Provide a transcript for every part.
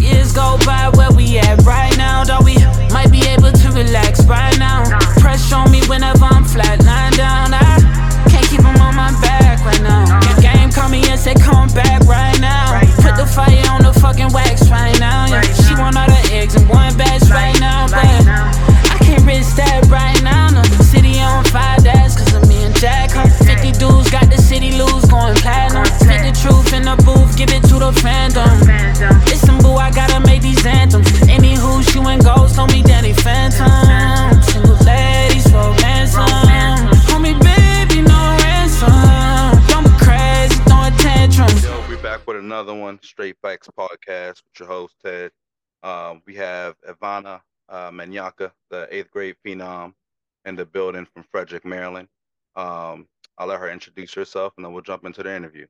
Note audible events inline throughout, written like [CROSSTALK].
Years go by where we at right now, though we? Might be able to relax right another one, Straight Facts Podcast with your host, Ted. Um, we have Ivanna uh, Manyacka, the eighth grade phenom, in the building from Frederick, Maryland. Um, I'll let her introduce herself and then we'll jump into the interview.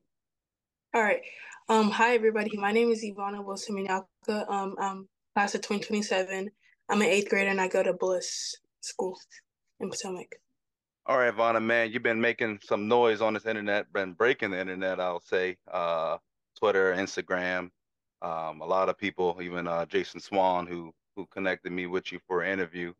All right. Um, hi everybody. My name is Ivanna Wilson Manyacka. Um, I'm class of 2027. I'm an eighth grader and I go to Bullis School in Potomac. All right, Ivanna, man, you've been making some noise on this internet, been breaking the internet, I'll say. Uh, Twitter, Instagram. Um, a lot of people, even uh, Jason Swan, who who connected me with you for an interview.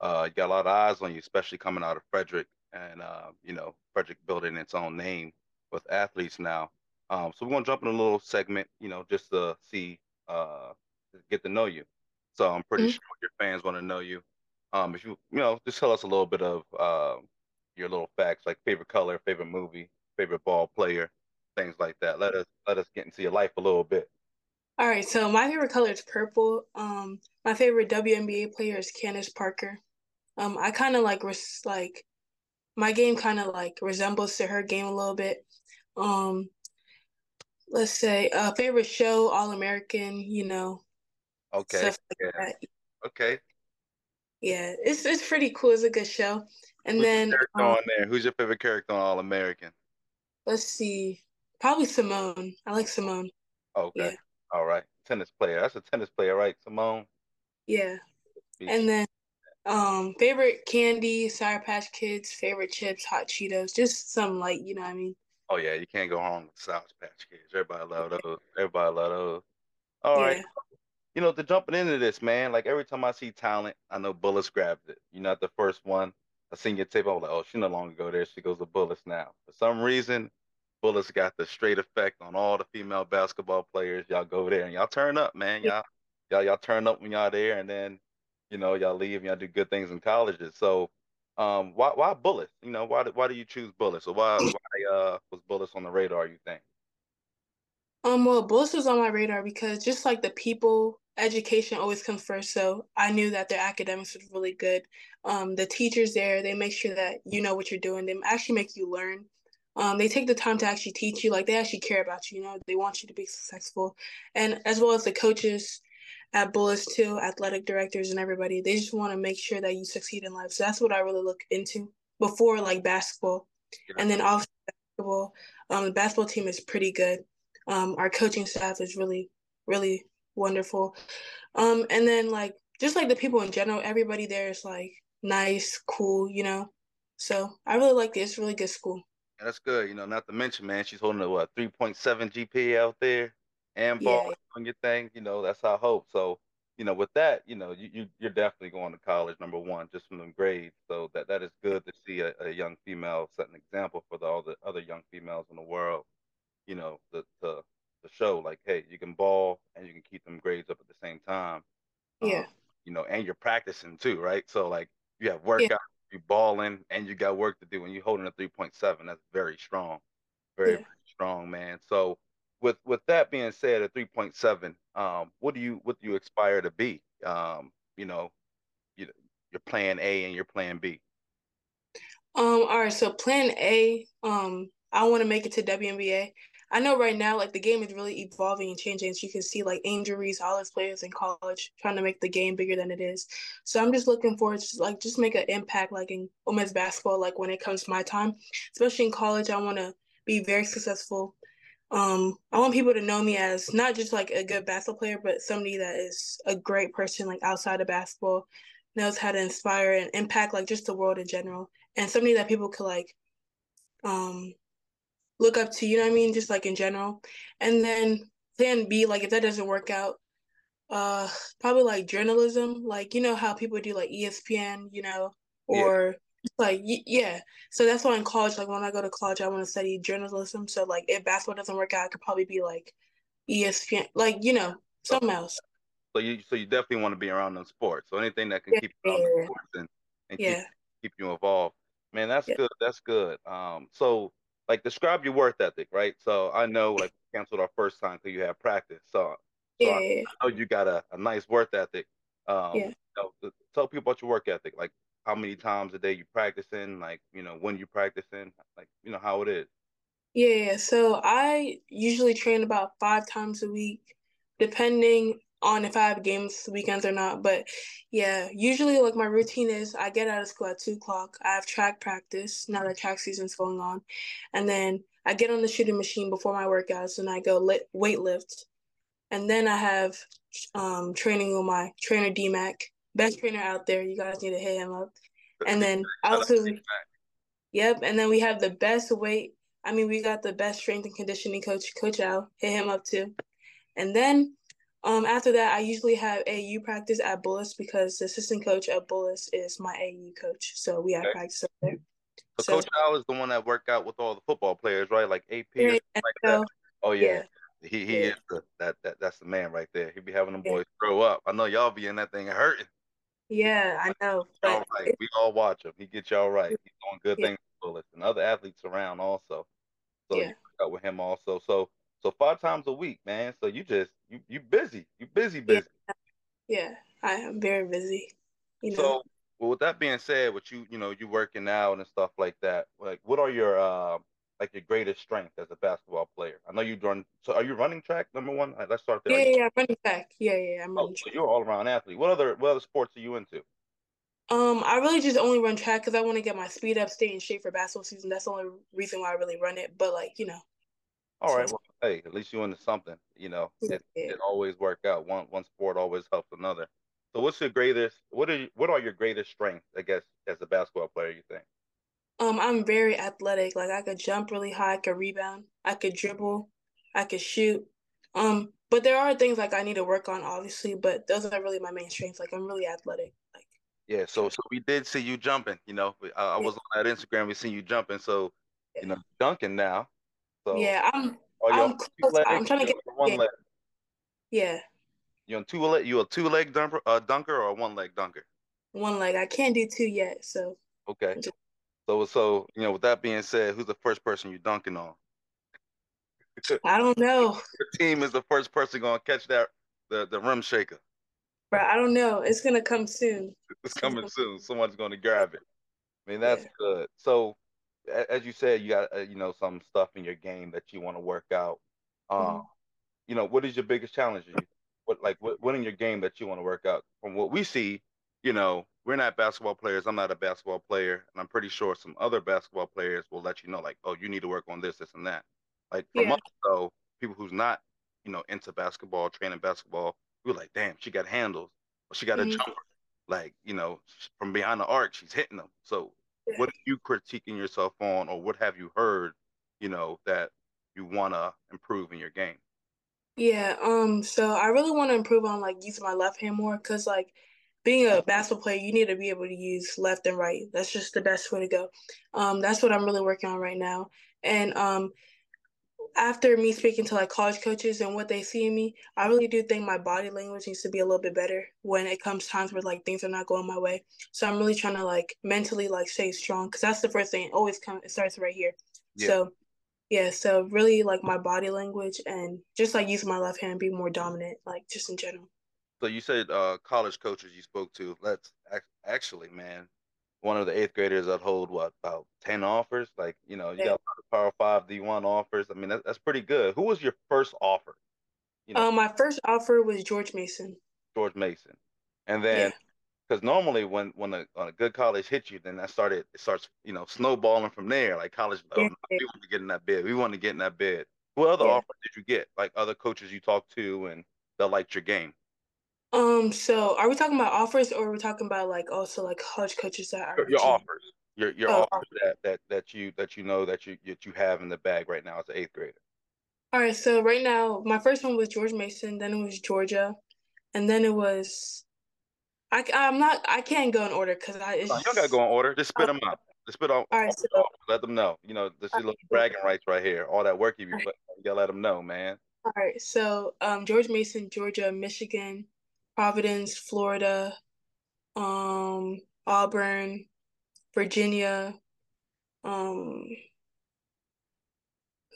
Uh, you got a lot of eyes on you, especially coming out of Frederick, and uh, you know Frederick building its own name with athletes now. Um, so we're gonna jump in a little segment, you know, just to see, uh, get to know you. So I'm pretty Mhm. sure your fans want to know you. Um, if you, you know, just tell us a little bit of uh, your little facts, like favorite color, favorite movie, favorite ball player, things like that. Let us let us get into your life a little bit. All right. So my favorite color is purple. Um, my favorite WNBA player is Candace Parker. Um, I kind of like res- like my game kind of like resembles to her game a little bit. Um, let's say uh, favorite show, All American. You know, Okay. like Yeah. Okay. Yeah, it's it's pretty cool. It's a good show. And Who's then um, on there? Who's your favorite character on All American? let's see, probably Simone. I like Simone. Okay. Yeah. All right. Tennis player. That's a tennis player, right, Simone? Yeah. And then um favorite candy, Sour Patch Kids, favorite chips, hot Cheetos, just some like, you know what I mean? Oh yeah, you can't go wrong with Sour Patch Kids. Everybody love those. Everybody love those. All right. Yeah. You know, to jumping into this, man, like every time I see talent, I know Bullis grabbed it. You're not the first one. I seen your tape. I was like, oh, she no longer go there. She goes to Bullis now. For some reason, Bullis got the straight effect on all the female basketball players. Y'all go there and y'all turn up, man. Y'all, y'all, y'all turn up when y'all there, and then, you know, y'all leave and y'all do good things in colleges. So, um, why, why Bullis? You know, why, why do you choose Bullis? Or why, why, uh, was Bullis on the radar? You think? Um, well, Bullis was on my radar because just like the people, education always comes first. So I knew that their academics was really good. Um, the teachers there, they make sure that you know what you're doing. They actually make you learn. Um, they take the time to actually teach you. Like they actually care about you. You know, they want you to be successful, and as well as the coaches at Bullis too, athletic directors and everybody. They just want to make sure that you succeed in life. So that's what I really look into before like basketball, and then obviously basketball. Um, the basketball team is pretty good. Um, our coaching staff is really, really wonderful. Um, and then like just like the people in general, everybody there is like nice, cool, you know. So I really like it. It's a really good school. Yeah, that's good. You know, not to mention, man, she's holding a what 3.7 GPA out there and ball Yeah. on your thing. You know, that's our hope. So, you know, with that, you know, you, you you're definitely going to college number one just from them grades. So that that is good to see a, a young female set an example for the, all the other young females in the world. You know, the to to show like, hey, you can ball and you can keep them grades up at the same time. Yeah. Um, you know, and you're practicing too, right? So like you have workout, you balling, and you got work to do, and you holding a 3.7. That's very strong, very, Yeah. very strong, man. So with with that being said, at 3.7, um, what do you what do you aspire to be? Um, you know, you your plan A and your plan B. Um, all right, so plan A, um, I want to make it to WNBA. I know right now, like the game is really evolving and changing. So you can see like injuries, all those players in college trying to make the game bigger than it is. So I'm just looking forward to like just make an impact like in women's basketball, like when it comes to my time, especially in college. I want to be very successful. Um, I want people to know me as not just like a good basketball player, but somebody that is a great person, like outside of basketball, knows how to inspire and impact like just the world in general and somebody that people could like um look up to, you know what I mean? Just like in general. And then plan B, like if that doesn't work out, Uh, probably like journalism, like you know how people do like ESPN, you know, or yeah. like yeah. So that's why in college, like when I go to college, I want to study journalism. So like if basketball doesn't work out, I could probably be like ESPN, like you know, something else. So you so you definitely want to be around them sports. So anything that can yeah, keep you sports and, and yeah. keep, keep you involved. Man, that's yeah. good. That's good. Um, so like describe your work ethic, right? So I know like canceled our first time because you had practice. So, so yeah, I, know you got a, a nice work ethic. Um, yeah. You know, tell people about your work ethic, like how many times a day you practicing, like you know when you practicing, like you know how it is. Yeah, so I usually train about five times a week, depending on if I have games weekends or not. But yeah, usually like my routine is I get out of school at two o'clock. I have track practice now that track season's going on, and then I get on the shooting machine before my workouts and I go lit, weight lift, and then I have um, training with my trainer DMAC, best trainer out there. You guys need to hit him up, and then [LAUGHS] also. Yep, and then we have the best weight. I mean, we got the best strength and conditioning coach, Coach Al. Hit him up too. And then um, after that, I usually have AU practice at Bullis because the assistant coach at Bullis is my AU coach. So we have okay. practice up there. So, so Coach Al is the one that worked out with all the football players, right? Like AP or like that. Oh yeah. yeah. He he yeah. is the, that that that's the man right there. He be having them boys yeah. grow up. I know y'all be in that thing hurting. Yeah, I know. [LAUGHS] All right. We all watch him. He gets y'all right. He's doing good things for Bullis and other athletes around also. So yeah. you out with him also. So so five times a week, man. So you just you you busy. You busy, busy. Yeah, yeah I am very busy. You know? So well, with that being said, with you, you know, you working out and stuff like that, like what are your uh like your greatest strength as a basketball player? I know you run so are you running track number one? Let's start there. Yeah, yeah, running track. Yeah, yeah, I'm oh, running oh, so you're all around athlete. What other what other sports are you into? Um, I really just only run track because I want to get my speed up, stay in shape for basketball season. That's the only reason why I really run it. But like, you know, all right. Well, hey, at least you into something. You know, it, it always work out. One one sport always helps another. So, what's your greatest? What are what are your greatest strengths? I guess as a basketball player, you think? Um, I'm very athletic. Like I could jump really high, I could rebound, I could dribble, I could shoot. Um, but there are things like I need to work on, obviously. But those are really my main strengths. Like I'm really athletic. Like yeah. So so we did see you jumping. You know, I, I was on that Instagram. We seen you jumping. So you know, dunking now. So yeah, I'm. I'm close. I'm trying to get one leg. Yeah. You on two leg? You a two leg dunker, uh, dunker or a one leg dunker? One leg. I can't do two yet. So. Okay. Just... So so you know, with that being said, who's the first person you dunking on? [LAUGHS] I don't know. Your team is the first person going to catch that the the rim shaker. Bro, I don't know. It's gonna come soon. It's coming [LAUGHS] soon. Someone's going to grab it. I mean, that's yeah. good. So as you said, you got uh, you know some stuff in your game that you want to work out. Um, mm-hmm. You know, what is your biggest challenge? What like what, what in your game that you want to work out? From what we see, you know, we're not basketball players. I'm not a basketball player, and I'm pretty sure some other basketball players will let you know, like, oh, you need to work on this, this, and that. Like from yeah. us, though, people who's not, you know, into basketball, training basketball, we're like, damn, she got handles, or she got mm-hmm. a jumper. Like, you know, from behind the arc, she's hitting them. So what are you critiquing yourself on, or what have you heard, you know, that you want to improve in your game? Yeah, um, so I really want to improve on like using my left hand more because like being a basketball player, you need to be able to use left and right. That's just the best way to go. Um, that's what I'm really working on right now. And um, after me speaking to like college coaches and what they see in me, I really do think my body language needs to be a little bit better when it comes times where like things are not going my way. So I'm really trying to like mentally like stay strong because that's the first thing. It always comes. It starts right here. Yeah. So yeah, so really like my body language and just like using my left hand, be more dominant, like just in general. So you said uh, college coaches you spoke to. Let's actually, man, one of the eighth graders that hold what about ten offers. Like you know, you got Power Five D one offers. I mean, that, that's pretty good. Who was your first offer? You know, uh, my first offer was George Mason. George Mason, and then because yeah. normally when when a, when a good college hits you, then that started it starts you know snowballing from there. Like college, oh, yeah. no, we want to get in that bid. We want to get in that bid. What other yeah. offers did you get? Like other coaches you talked to and that liked your game. Um. So, are we talking about offers, or are we talking about like also like college coaches that are your, your offers? Your your oh, offers that that that you that you know that you that you have in the bag right now as an eighth grader. All right. So right now, my first one was George Mason. Then it was Georgia. and then it was. I, I'm not. I can't go in order because I. No, you don't gotta go in order. Just spit them out. Just spit on. All right, so, Let them know. You know, this is little bragging rights right here. All that work you putting. You gotta let them know, man. all right. So, um, George Mason, Georgia, Michigan, Providence, Florida, um, Auburn, Virginia, um,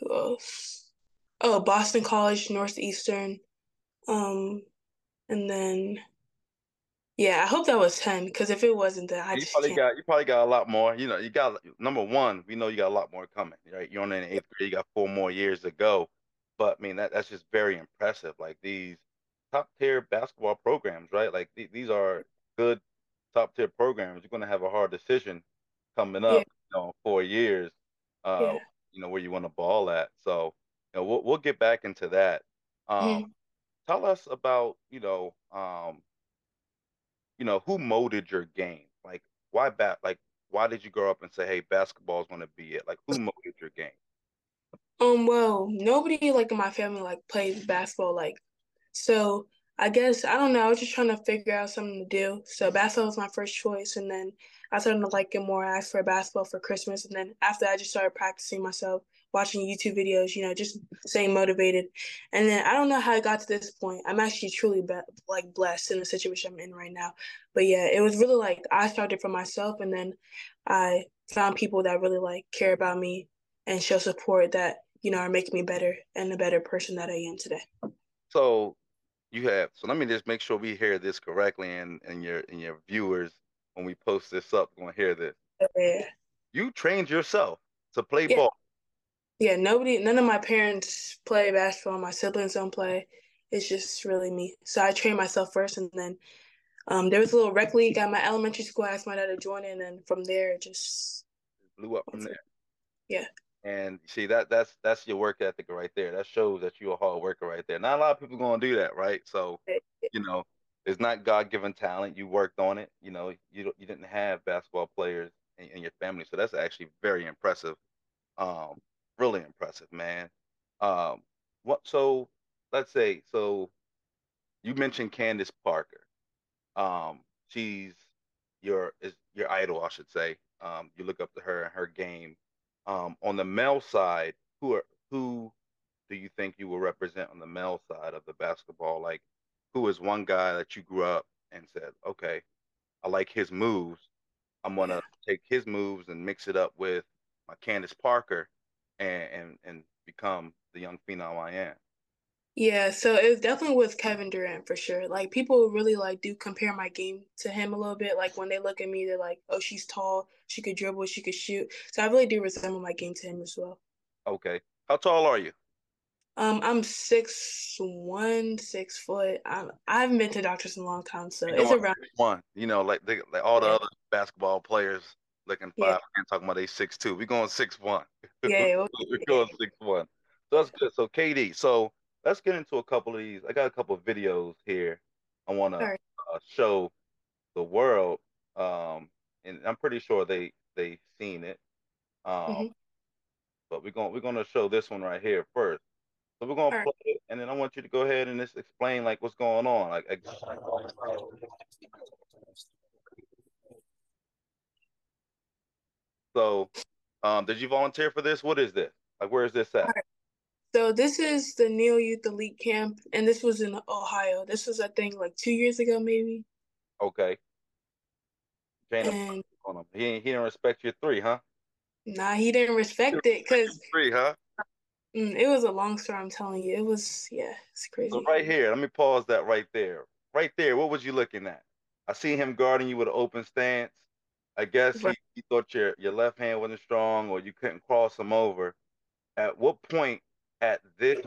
who else? Oh, Boston College, Northeastern, um, and then yeah, I hope that was ten because if it wasn't, then I You just probably can't. got you probably got a lot more. You know, you got number one. We know you got a lot more coming. Right, you're only in eighth grade. You got four more years to go. But I mean, that that's just very impressive. Like these top tier basketball programs, right? Like th- these are good top tier programs. You're gonna have a hard decision coming up. Yeah. You know, four years. Uh, Yeah. you know where you want to ball at. So, you know, we'll we'll get back into that. Um, Mhm. tell us about you know um you know who molded your game like why bat like why did you grow up and say hey basketball is going to be it like who molded your game Um, well, nobody like in my family like plays basketball like so I guess I don't know, I was just trying to figure out something to do. So basketball was my first choice and then I started to like it more. I asked for basketball for Christmas and then after that I just started practicing myself, watching YouTube videos, you know, just staying motivated. And then I don't know how I got to this point. I'm actually truly be- like blessed in the situation I'm in right now. But yeah, it was really like I started for myself and then I found people that really like care about me and show support that you know are making me better and a better person that I am today. so you have so let me just make sure we hear this correctly and and your and your viewers when we post this up to hear this Yeah, you trained yourself to play Yeah. ball yeah. Nobody, none of my parents play basketball. My siblings don't play. It's just really me. So I trained myself first, and then um, there was a little rec league at my elementary school. I asked my dad to join, in and from there, it just blew up from there Yeah. And see that that's that's your work ethic right there that shows that you're a hard worker right there not a lot of people going to do that right so you know, it's not God given talent. You worked on it. You know, you you didn't have basketball players in, in your family, so that's actually very impressive. Um, really impressive, man. Um, what? So let's say, so you mentioned Candace Parker. Um, she's your is your idol, I should say. Um, you look up to her and her game. Um, on the male side, who are who do you think you will represent on the male side of the basketball? Like, who is one guy that you grew up and said, okay, I like his moves. I'm gonna take his moves and mix it up with my Candace Parker and and, and become the young phenom I am. Yeah. So it was definitely with Kevin Durant for sure. Like people really like do compare my game to him a little bit. Like when they look at me, they're like, "Oh, she's tall. She could dribble. She could shoot." So I really do resemble my game to him as well. Okay. How tall are you? Um, I'm six one, six foot. I'm, I haven't been to doctors in a long time, so You it's around. one. You know, like they, like all the Yeah. other basketball players looking Yeah. five and talking about they six two. We going six one. Yeah, [LAUGHS] well, We're going six one. So that's good. So KD, so let's get into a couple of these. I got a couple of videos here. I want to uh, show the world, um, and I'm pretty sure they they've seen it. Um, Mhm. but we're going we're going to show this one right here first. So we're going to Alright. play it, and then I want you to go ahead and just explain like what's going on. Like, ex- so, um, did you volunteer for this? What is this? Like, where is this at? So this is the Neo Youth Elite Camp, and this was in Ohio. This was, I think, like two years ago, maybe. Okay. Jane, And on him. He he didn't respect your three, huh? nah, he didn't respect it because Three, huh? mm, it was a long story. I'm telling you, it was yeah, it's crazy. So right here, let me pause that right there. Right there, what was you looking at? I see him guarding you with an open stance. I guess he, he thought your your left hand wasn't strong or you couldn't cross him over. At what point at this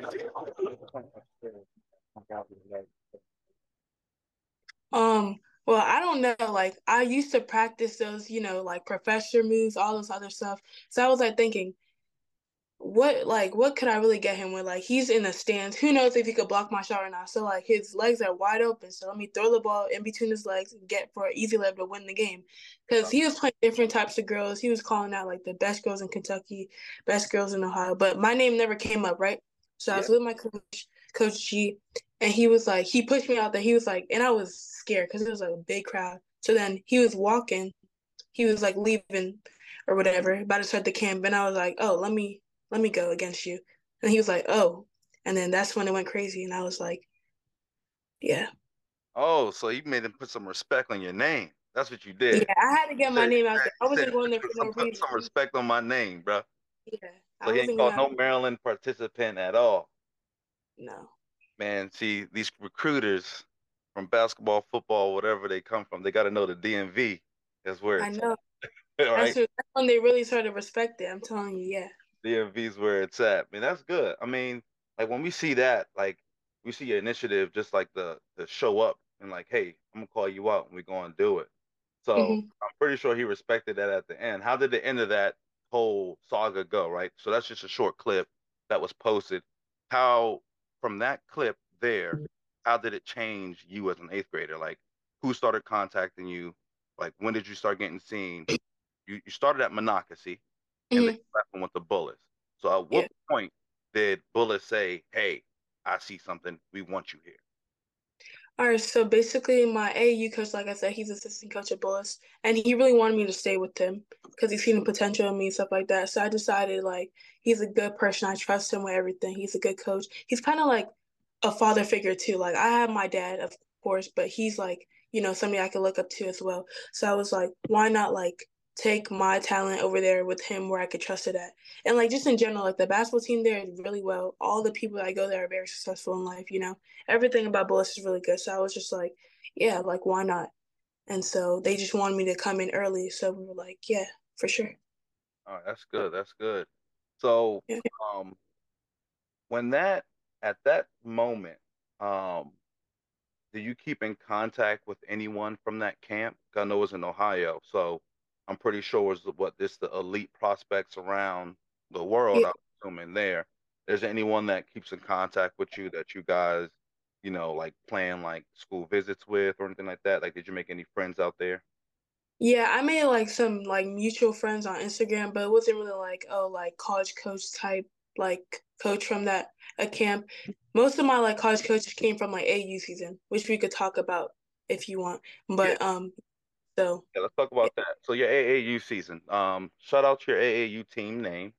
Um, well, I don't know. Like, I used to practice those, you know, like professor moves, all those other stuff. So I was like thinking, what, like, what could I really get him with? Like, he's in the stands. Who knows if he could block my shot or not? So, like, his legs are wide open. So let me throw the ball in between his legs and get for an easy layup to win the game. Because he was playing different types of girls. He was calling out, like, the best girls in Kentucky, best girls in Ohio. But my name never came up, right? So I was with my coach. Coach G, and he was like, he pushed me out there. He was like, and I was scared because it was like a big crowd. So then he was walking, he was like leaving or whatever, about to start the camp, and I was like, oh, let me let me go against you, and he was like, oh, and then that's when it went crazy, and I was like, yeah. Oh, so you made him put some respect on your name. That's what you did. Yeah, I had to get my name out there. I wasn't going there for no put reason. some respect on my name, bro. Yeah. So he ain't called no Maryland participant at all. No. Man, see, these recruiters from basketball, football, whatever they come from, they got to know the DMV is where I know. [LAUGHS] right? That's, that's when they really started to respect it. I'm telling you, yeah. DMV is where it's at. I mean, that's good. I mean, like when we see that, like we see an initiative just like the the show up and like, hey, I'm gonna call you out and we're gonna do it. So mm-hmm. I'm pretty sure he respected that at the end. How did the end of that whole saga go? Right. So that's just a short clip that was posted. How from that clip there, how did it change you as an eighth grader? Like, who started contacting you? Like, when did you start getting seen? You, you started at Monocacy, and mm-hmm. then you went to Bullis. So, at what yeah. point did Bullis say, "Hey, I see something. We want you here"? All right, so basically, my AU coach, like I said, he's assistant coach at Bullis, and he really wanted me to stay with him because he's seen the potential in me and stuff like that. So I decided, like, he's a good person. I trust him with everything. He's a good coach. He's kind of like a father figure too. Like I have my dad, of course, but he's like, you know, somebody I can look up to as well. So I was like, why not like take my talent over there with him where I could trust it at. And like just in general, like the basketball team there is really well. All the people that go there are very successful in life, you know. Everything about Bullis is really good. So I was just like, yeah, like why not? And so they just wanted me to come in early. So we were like, yeah, for sure. All right, that's good. That's good. So yeah. um when that at that moment, um, do you keep in contact with anyone from that camp? I know it's in Ohio, so I'm pretty sure is what this the elite prospects around the world. Yeah. I'm assuming there. Is there anyone that keeps in contact with you that you guys, you know, like plan like school visits with or anything like that? Like, did you make any friends out there? Yeah, I made like some like mutual friends on Instagram, but it wasn't really like oh like college coach type like coach from that a camp. Most of my like college coaches came from like AU season, which we could talk about if you want. But yeah. um so yeah, let's talk about that. So your AAU season. Um, shout out to your AAU team name.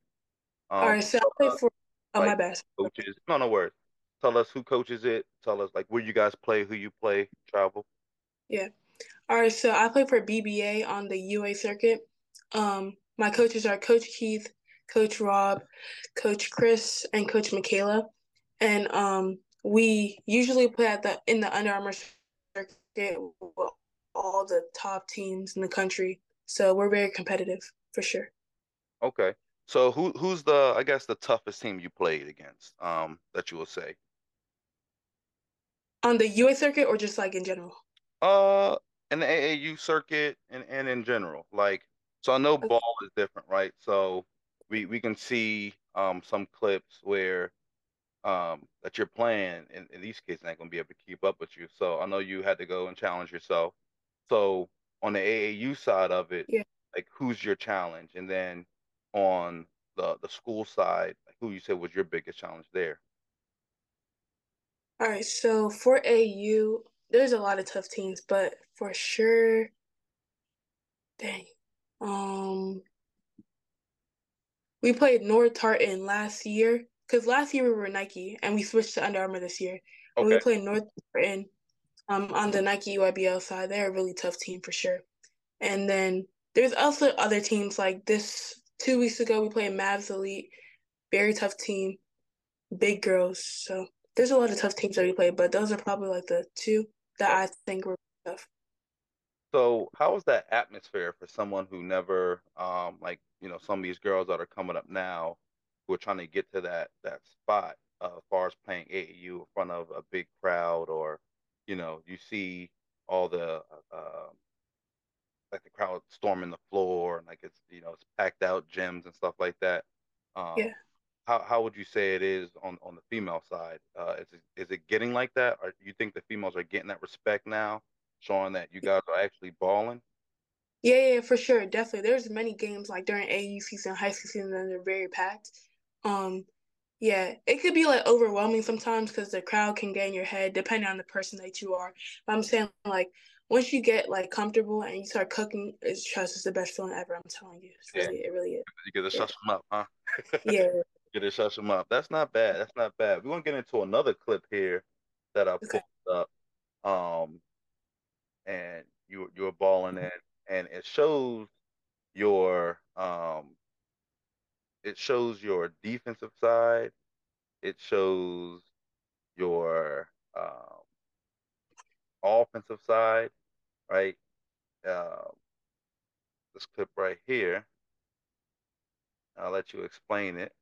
Um, All right, so I play for. Oh like, my bad. Coaches. No, no worries. Tell us who coaches it. Tell us like where you guys play, who you play, travel. Yeah. All right, so I play for BBA on the UA circuit. Um, my coaches are Coach Keith, Coach Rob, Coach Chris, and Coach Michaela, and um, we usually play at the in the Under Armour circuit all the top teams in the country. So we're very competitive for sure. Okay. So who who's the I guess the toughest team you played against um that you will say? On the UA circuit or just like in general? Uh in the AAU circuit and, and in general. Like so I know okay. ball is different, right? So we we can see um some clips where um that you're playing and, and these kids ain't gonna be able to keep up with you. So I know you had to go and challenge yourself. So on the AAU side of it, yeah. like who's your challenge? And then on the the school side, who you said was your biggest challenge there? All right, so for AU, there's a lot of tough teams, but for sure, dang, um, we played North Tartan last year because last year we were Nike and we switched to Under Armour this year. Okay. And we played North Tartan um, on the Nike EYBL side, they're a really tough team for sure. And then there's also other teams like this. Two weeks ago, we played Mavs Elite, very tough team, big girls. So there's a lot of tough teams that we play, but those are probably like the two that I think were tough. So how is that atmosphere for someone who never, um, like you know, some of these girls that are coming up now, who are trying to get to that that spot uh, as far as playing AAU in front of a big crowd or you know, you see all the uh, like the crowd storming the floor and like it's you know it's packed out gyms and stuff like that. Um, yeah. How how would you say it is on on the female side? Uh, is it, is it getting like that, or you think the females are getting that respect now, showing that you guys are actually balling? Yeah, yeah, for sure, definitely. There's many games like during AU season, high school season, that are very packed. Um, Yeah, it could be like overwhelming sometimes because the crowd can get in your head depending on the person that you are. But I'm saying like once you get like comfortable and you start cooking, it's trust is the best feeling ever. I'm telling you, it's really, it really is. You get to shush them up, huh? [LAUGHS] Yeah, Get to shut them up. That's not bad. That's not bad. We're gonna get into another clip here that I Okay. pulled up. Um, and you you were balling in, and it shows your um, it shows your defensive side. It shows your um, offensive side, right? Uh, this clip right here. I'll let you explain it.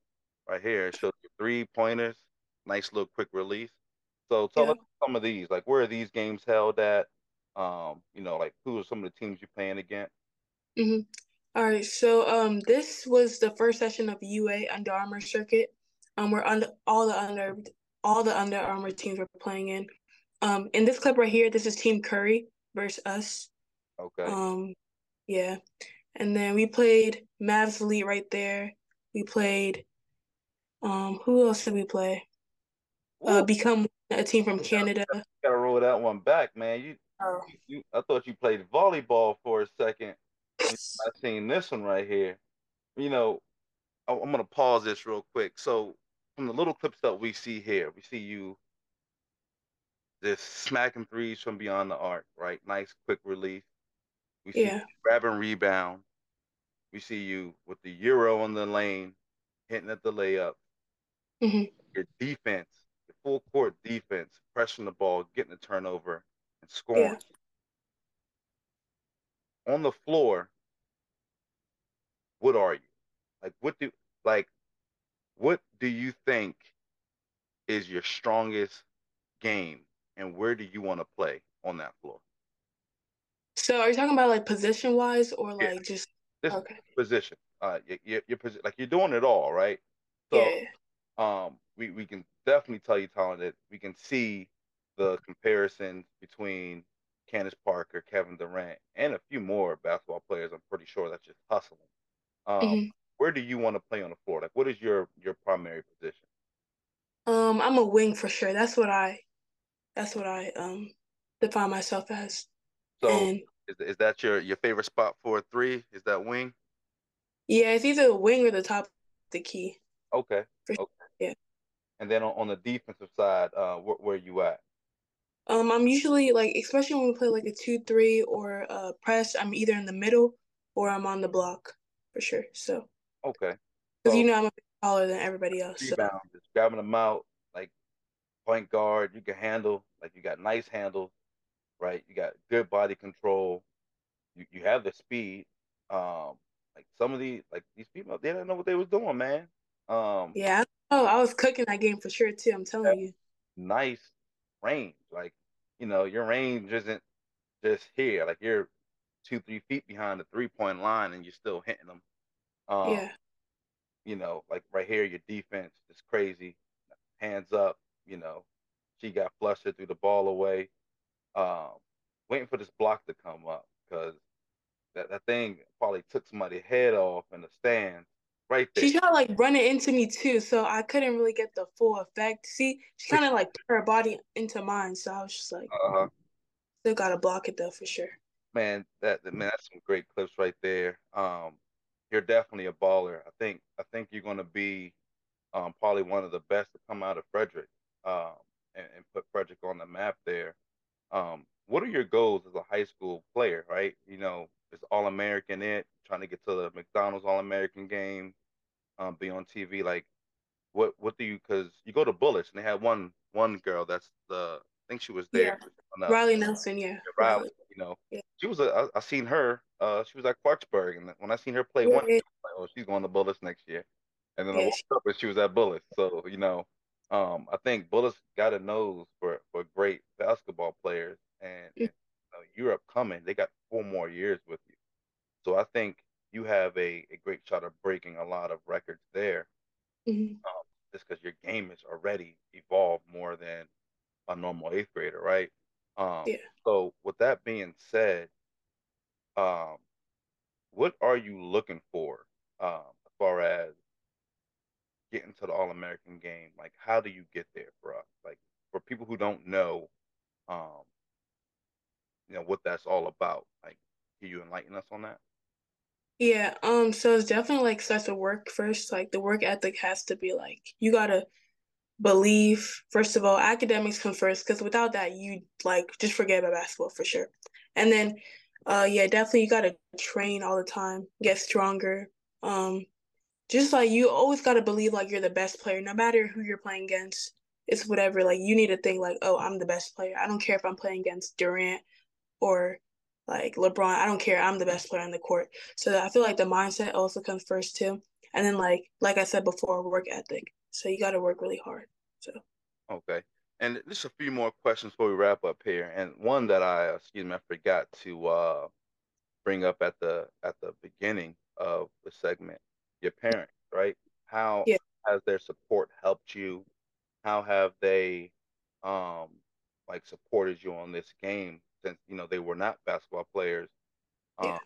Right here, it shows you three pointers, nice little quick release. So tell Yeah. us some of these, like where are these games held at? Um, you know, like who are some of the teams you're playing against? hmm All right, so um, this was the first session of UA Under Armour circuit. Um, where under all the under all the Under Armour teams were playing in. Um, in this clip right here, this is Team Curry versus us. Okay. Um, yeah, and then we played Mavs Elite right there. We played. Um, who else did we play? Uh, Become a team from Canada. gotta roll that one back, man. You, Oh, you, I thought you played volleyball for a second. I seen this one right here. You know, I- I'm gonna pause this real quick. So, from the little clips that we see here, we see you just smacking threes from beyond the arc, right? Nice quick release. We see yeah, you grabbing rebound. We see you with the euro on the lane, hitting at the layup. hmm Your defense, your full court defense, pressing the ball, getting the turnover, and scoring. yeah. On the floor, what are you? Like what do like what do you think is your strongest game and where do you want to play on that floor? So are you talking about like position wise or Yeah. like just This okay? position. Uh your, your, your posi- like you're doing it all, right? So Yeah, um we, we can definitely tell you talented. We can see the comparison between Candace Parker, Kevin Durant, and a few more basketball players. I'm pretty sure that's just hustling. Um, Mhm. where do you want to play on the floor? Like, what is your your primary position? Um, I'm a wing for sure. That's what I that's what I um define myself as. So, And is is that your your favorite spot for three? Is that wing? yeah, it's either the wing or the top of the key. Okay. For- okay. yeah. And then on, on the defensive side, uh, where where you at? Um, I'm usually like, especially when we play like a two three or a press, I'm either in the middle or I'm on the block for sure. So Okay. because you know I'm a bit taller than everybody else. So just grabbing them out, like point guard. You can handle, like you got nice handle, right? You got good body control. You you have the speed. Um, like some of these, like these people, they didn't know what they was doing, man. Um, yeah, oh, I was cooking that game for sure too. I'm telling you. nice range. Like, you know, your range isn't just here. Like you're two, three feet behind the three point line and you're still hitting them. Um, Yeah, you know, like right here, your defense is crazy. Hands up, you know. She got flushed threw the ball away. Um, waiting for this block to come up because that, that thing probably took somebody's head off in the stands right there. she like running into me too, so I couldn't really get the full effect. See, she kind of like put her body into mine, so I was just like, Uh-huh. still gotta block it though for sure. man, that man, that's some great clips right there. Um, you're definitely a baller. I think I think you're gonna be um probably one of the best to come out of Frederick, um, and, and put Frederick on the map there. Um, what are your goals as a high school player, right? You know, is All American it, trying to get to the McDonald's All American game, um, be on TV, like what what do you because you go to Bullis and they had one one girl that's the I think she was there on the- Riley Nelson, yeah, yeah, Riley, you know, Yeah. she was a. I, I seen her. Uh, she was at Clarksburg, and when I seen her play Yeah, one, yeah, like, oh, she's going to Bullis next year. And then I woke up and she was at Bullis. So you know, um, I think Bullis got a nose for for great basketball players, and, Mm. and know, Europe coming. They got four more years with you, so I think you have a, a great shot of breaking a lot of records there, mhm. just because your game is already evolved more than a normal eighth grader, right? Um, Yeah. So with that being said, um, what are you looking for um, as far as getting to the All American game? Like, how do you get there for us? Like, for people who don't know, um, you know, what that's all about. Like, can you enlighten us on that? Yeah, um, so it's definitely like starts to work first. Like the work ethic has to be like you gotta believe first of all academics come first because without that you like just forget about basketball for sure. And then, uh, yeah, definitely you gotta train all the time, get stronger. Um, just like you always gotta believe like you're the best player, no matter who you're playing against. It's whatever. Like you need to think like, oh, I'm the best player. I don't care if I'm playing against Durant or like LeBron, I don't care. I'm the best player on the court. So I feel like the mindset also comes first too. And then like like I said before, work ethic. So you got to work really hard. So okay. And just a few more questions before we wrap up here. And one that I excuse me, I forgot to uh, bring up at the at the beginning of the segment. Your parents, right? How yeah. has their support helped you? How have they um like supported you on this game since you know they were not basketball players. Um, yeah.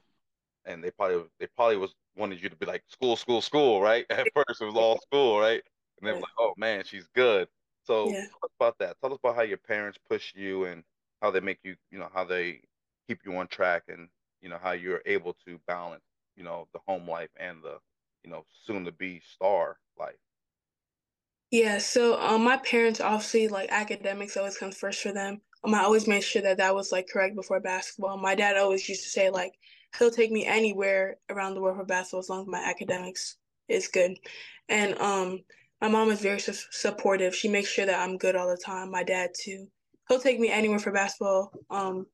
And they probably they probably was wanted you to be like school, school, school, right? [LAUGHS] At [LAUGHS] first it was all school, right? And they were like, oh man, she's good. So yeah. tell us about that. Tell us about how your parents push you and how they make you, you know, how they keep you on track and you know how you're able to balance, you know, the home life and the, you know, soon to be star life. Yeah, so um, my parents obviously like academics always comes first for them. Um, I always made sure that that was like correct before basketball. My dad always used to say like he'll take me anywhere around the world for basketball as long as my academics is good. And um, my mom is very su- supportive. She makes sure that I'm good all the time. My dad too. He'll take me anywhere for basketball. Um,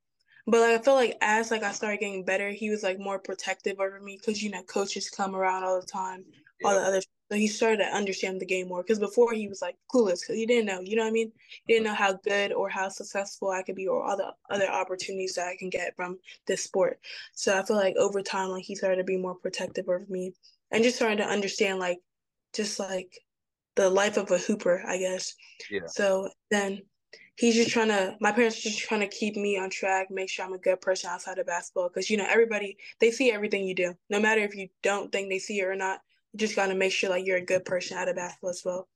but like I feel like as like I started getting better, he was like more protective over me because you know coaches come around all the time, all the other so he started to understand the game more because before he was like clueless because he didn't know, you know what I mean? He didn't know how good or how successful I could be or all the other opportunities that I can get from this sport. So I feel like over time, like he started to be more protective of me and just started to understand like just like the life of a hooper, I guess. Yeah. So then he's just trying to my parents are just trying to keep me on track make sure i'm a good person outside of basketball because you know everybody they see everything you do no matter if you don't think they see it or not just got to make sure like you're a good person out of basketball as well.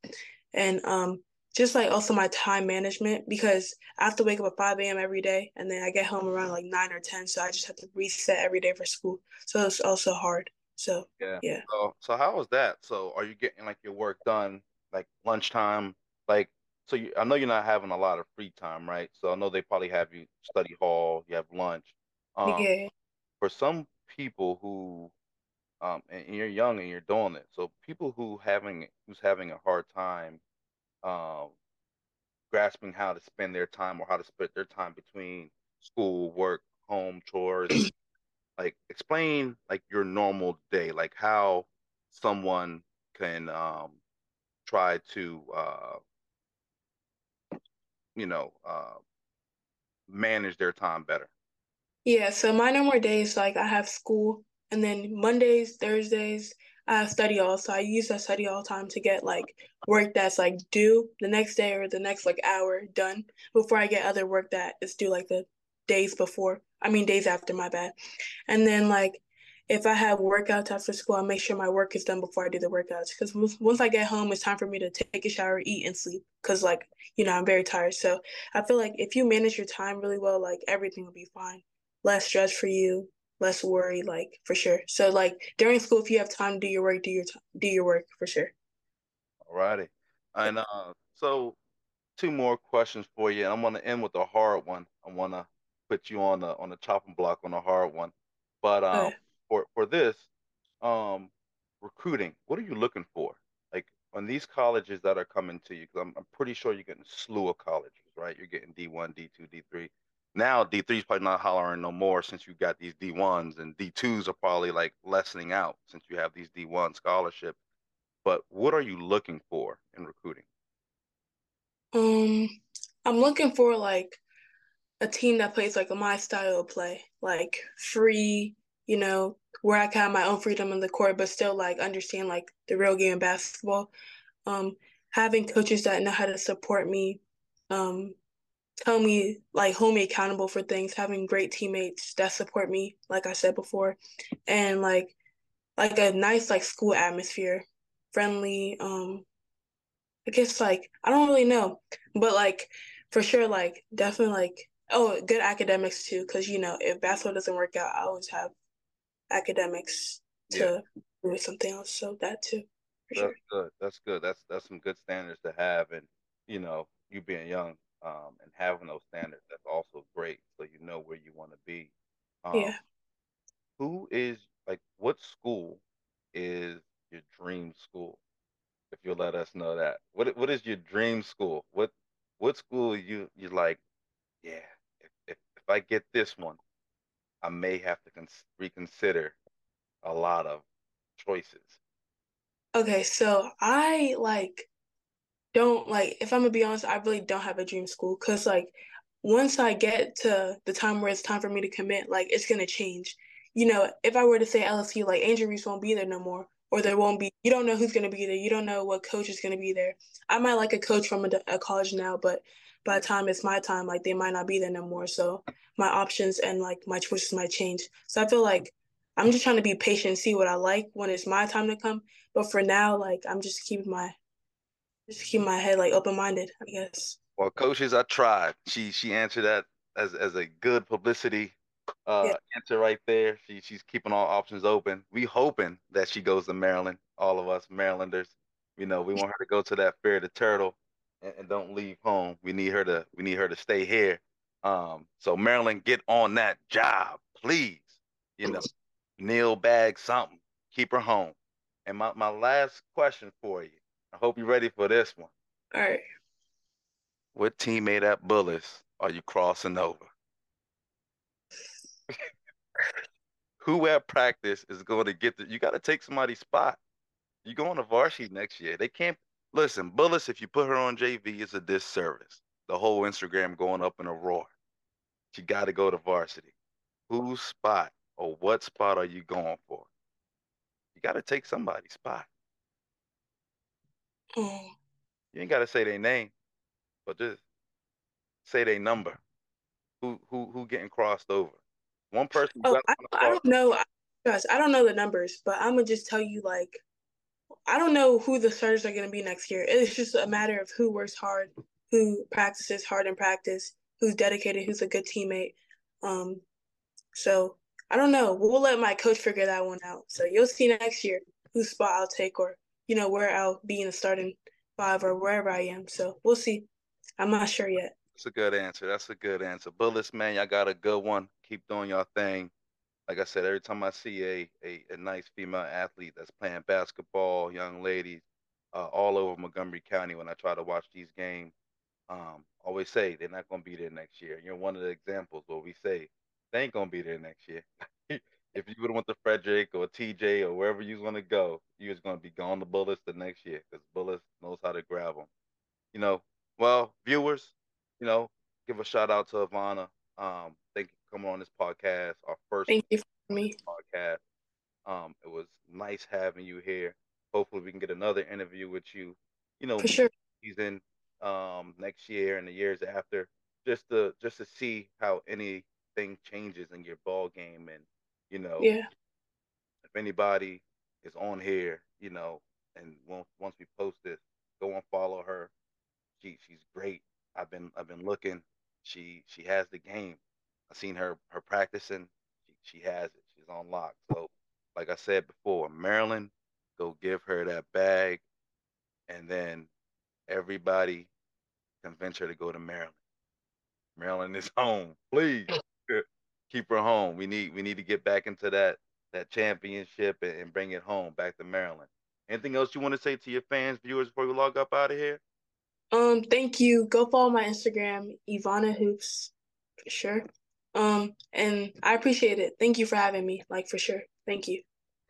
And um, just like also my time management because I have to wake up at 5 a.m. every day and then I get home around like 9 or 10. So I just have to reset every day for school. So it's also hard. So yeah. Yeah. So, so how was that? So are you getting like your work done like lunchtime? Like, so you, I know you're not having a lot of free time, right? So I know they probably have you study hall, you have lunch. Um, yeah. For some people who um, and you're young and you're doing it. So people who having who's having a hard time um, grasping how to spend their time or how to split their time between school, work, home, chores, [CLEARS THROAT] like explain like your normal day, like how someone can um, try to uh, you know uh, manage their time better. Yeah, so my normal day is like I have school and then Mondays, Thursdays, I study all. So I use that study all time to get like work that's like due the next day or the next like hour done before I get other work that is due like the days before. I mean days after my bad. And then like if I have workouts after school, I make sure my work is done before I do the workouts. Because once I get home, it's time for me to take a shower, eat, and sleep. Because like you know I'm very tired. So I feel like if you manage your time really well, like everything will be fine. Less stress for you, less worry, like for sure. So like during school, if you have time to do your work, do your do your work for sure. Alrighty, and uh, so two more questions for you, and I'm gonna end with a hard one. I wanna put you on the on the chopping block on a hard one, but um, okay. for for this, um, recruiting, what are you looking for? Like on these colleges that are coming to you, because I'm I'm pretty sure you're getting a slew of colleges, right? You're getting D1, D2, D3 now D three is probably not hollering no more since you got these D ones and D twos are probably like lessening out since you have these D one scholarships. But what are you looking for in recruiting? Um, I'm looking for like a team that plays like my style of play, like free, you know, where I can have my own freedom in the court, but still like understand like the real game of basketball. Um, having coaches that know how to support me, um, tell me like hold me accountable for things having great teammates that support me like i said before and like like a nice like school atmosphere friendly. Um, I guess like I don't really know, but like for sure, like definitely like oh, good academics too, because you know if basketball doesn't work out, I always have academics to yeah. do something else. So that too. That's sure. good. That's good. That's that's some good standards to have, and you know, you being young um, and having those standards, that's also great. So you know where you want to be. Um, yeah. Who is like? What school is your dream school? If you'll let us know that. What What is your dream school? What What school you you like? Yeah. If if, if I get this one, I may have to cons- reconsider a lot of choices. Okay, so I like don't like if I'm gonna be honest, I really don't have a dream school because like once I get to the time where it's time for me to commit, like it's gonna change. You know, if I were to say LSU, like Angel Reese won't be there no more, or there won't be. You don't know who's gonna be there. You don't know what coach is gonna be there. I might like a coach from a, a college now, but by the time it's my time, like they might not be there no more. So my options and like my choices might change. So I feel like I'm just trying to be patient, see what I like when it's my time to come. But for now, like I'm just keeping my just keep my head like open minded, I guess. Well, coaches, I tried. She she answered that as as a good publicity uh yeah. answer right there. She she's keeping all options open. We hoping that she goes to Maryland. All of us Marylanders, you know, we want her to go to that Fear the Turtle and, and don't leave home. We need her to we need her to stay here. Um, so Maryland, get on that job, please. You know, NIL bag something. Keep her home. And my, my last question for you. I hope you're ready for this one. All right. What teammate at Bullis are you crossing over? [LAUGHS] Who at practice is going to get the you got to take somebody's spot. You go on the varsity next year. They can't listen, Bullis, if you put her on JV, it's a disservice. The whole Instagram going up in a roar. You got to go to varsity. Whose spot or what spot are you going for? You got to take somebody's spot. Mm. You ain't got to say their name, but just say their number. Who who who getting crossed over? One person. Oh, I, I don't know. Guys, I don't know the numbers, but I'm gonna just tell you like, I don't know who the starters are gonna be next year. It's just a matter of who works hard, who practices hard in practice, who's dedicated, who's a good teammate. Um, so I don't know. We'll let my coach figure that one out. So you'll see next year whose spot I'll take or, you know, where I'll be in the starting five or wherever I am. So we'll see. I'm not sure yet. That's a good answer. That's a good answer. Bullis, man, y'all got a good one. Keep doing your thing. Like I said, every time I see a a, a nice female athlete that's playing basketball, young ladies, uh, all over Montgomery County when I try to watch these games, um, always say they're not going to be there next year. You're one of the examples where we say they ain't gonna be there next year. [LAUGHS] if you would have went to Frederick or TJ or wherever you was gonna go, you was gonna be gone to Bullis the next year because Bullis knows how to grab them. You know, well, viewers, you know, give a shout out to Ivanna. Um, thank you for coming on this podcast, our first thank you for me podcast. Um, it was nice having you here. Hopefully, we can get another interview with you. You know, for sure. Season um next year and the years after, just to just to see how anything changes in your ball game and you know yeah. if anybody is on here you know and once once we post this go and follow her. She she's great. I've been i've been looking. She she has the game. I've seen her her practicing. She, she has it. She's on lock. So like i said before maryland go give her that bag. And then everybody convince her to go to maryland. Maryland is [LAUGHS] home. Please [LAUGHS] keep her home. We need we need to get back into that that championship and, and bring it home back to Maryland. Anything else you want to say to your fans, viewers before we log up out of here? Um, thank you. Go follow my Instagram, Ivanna Hoops, for sure. Um, and I appreciate it. Thank you for having me. Like for sure. Thank you.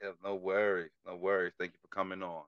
Yeah, no worries, no worries. Thank you for coming on.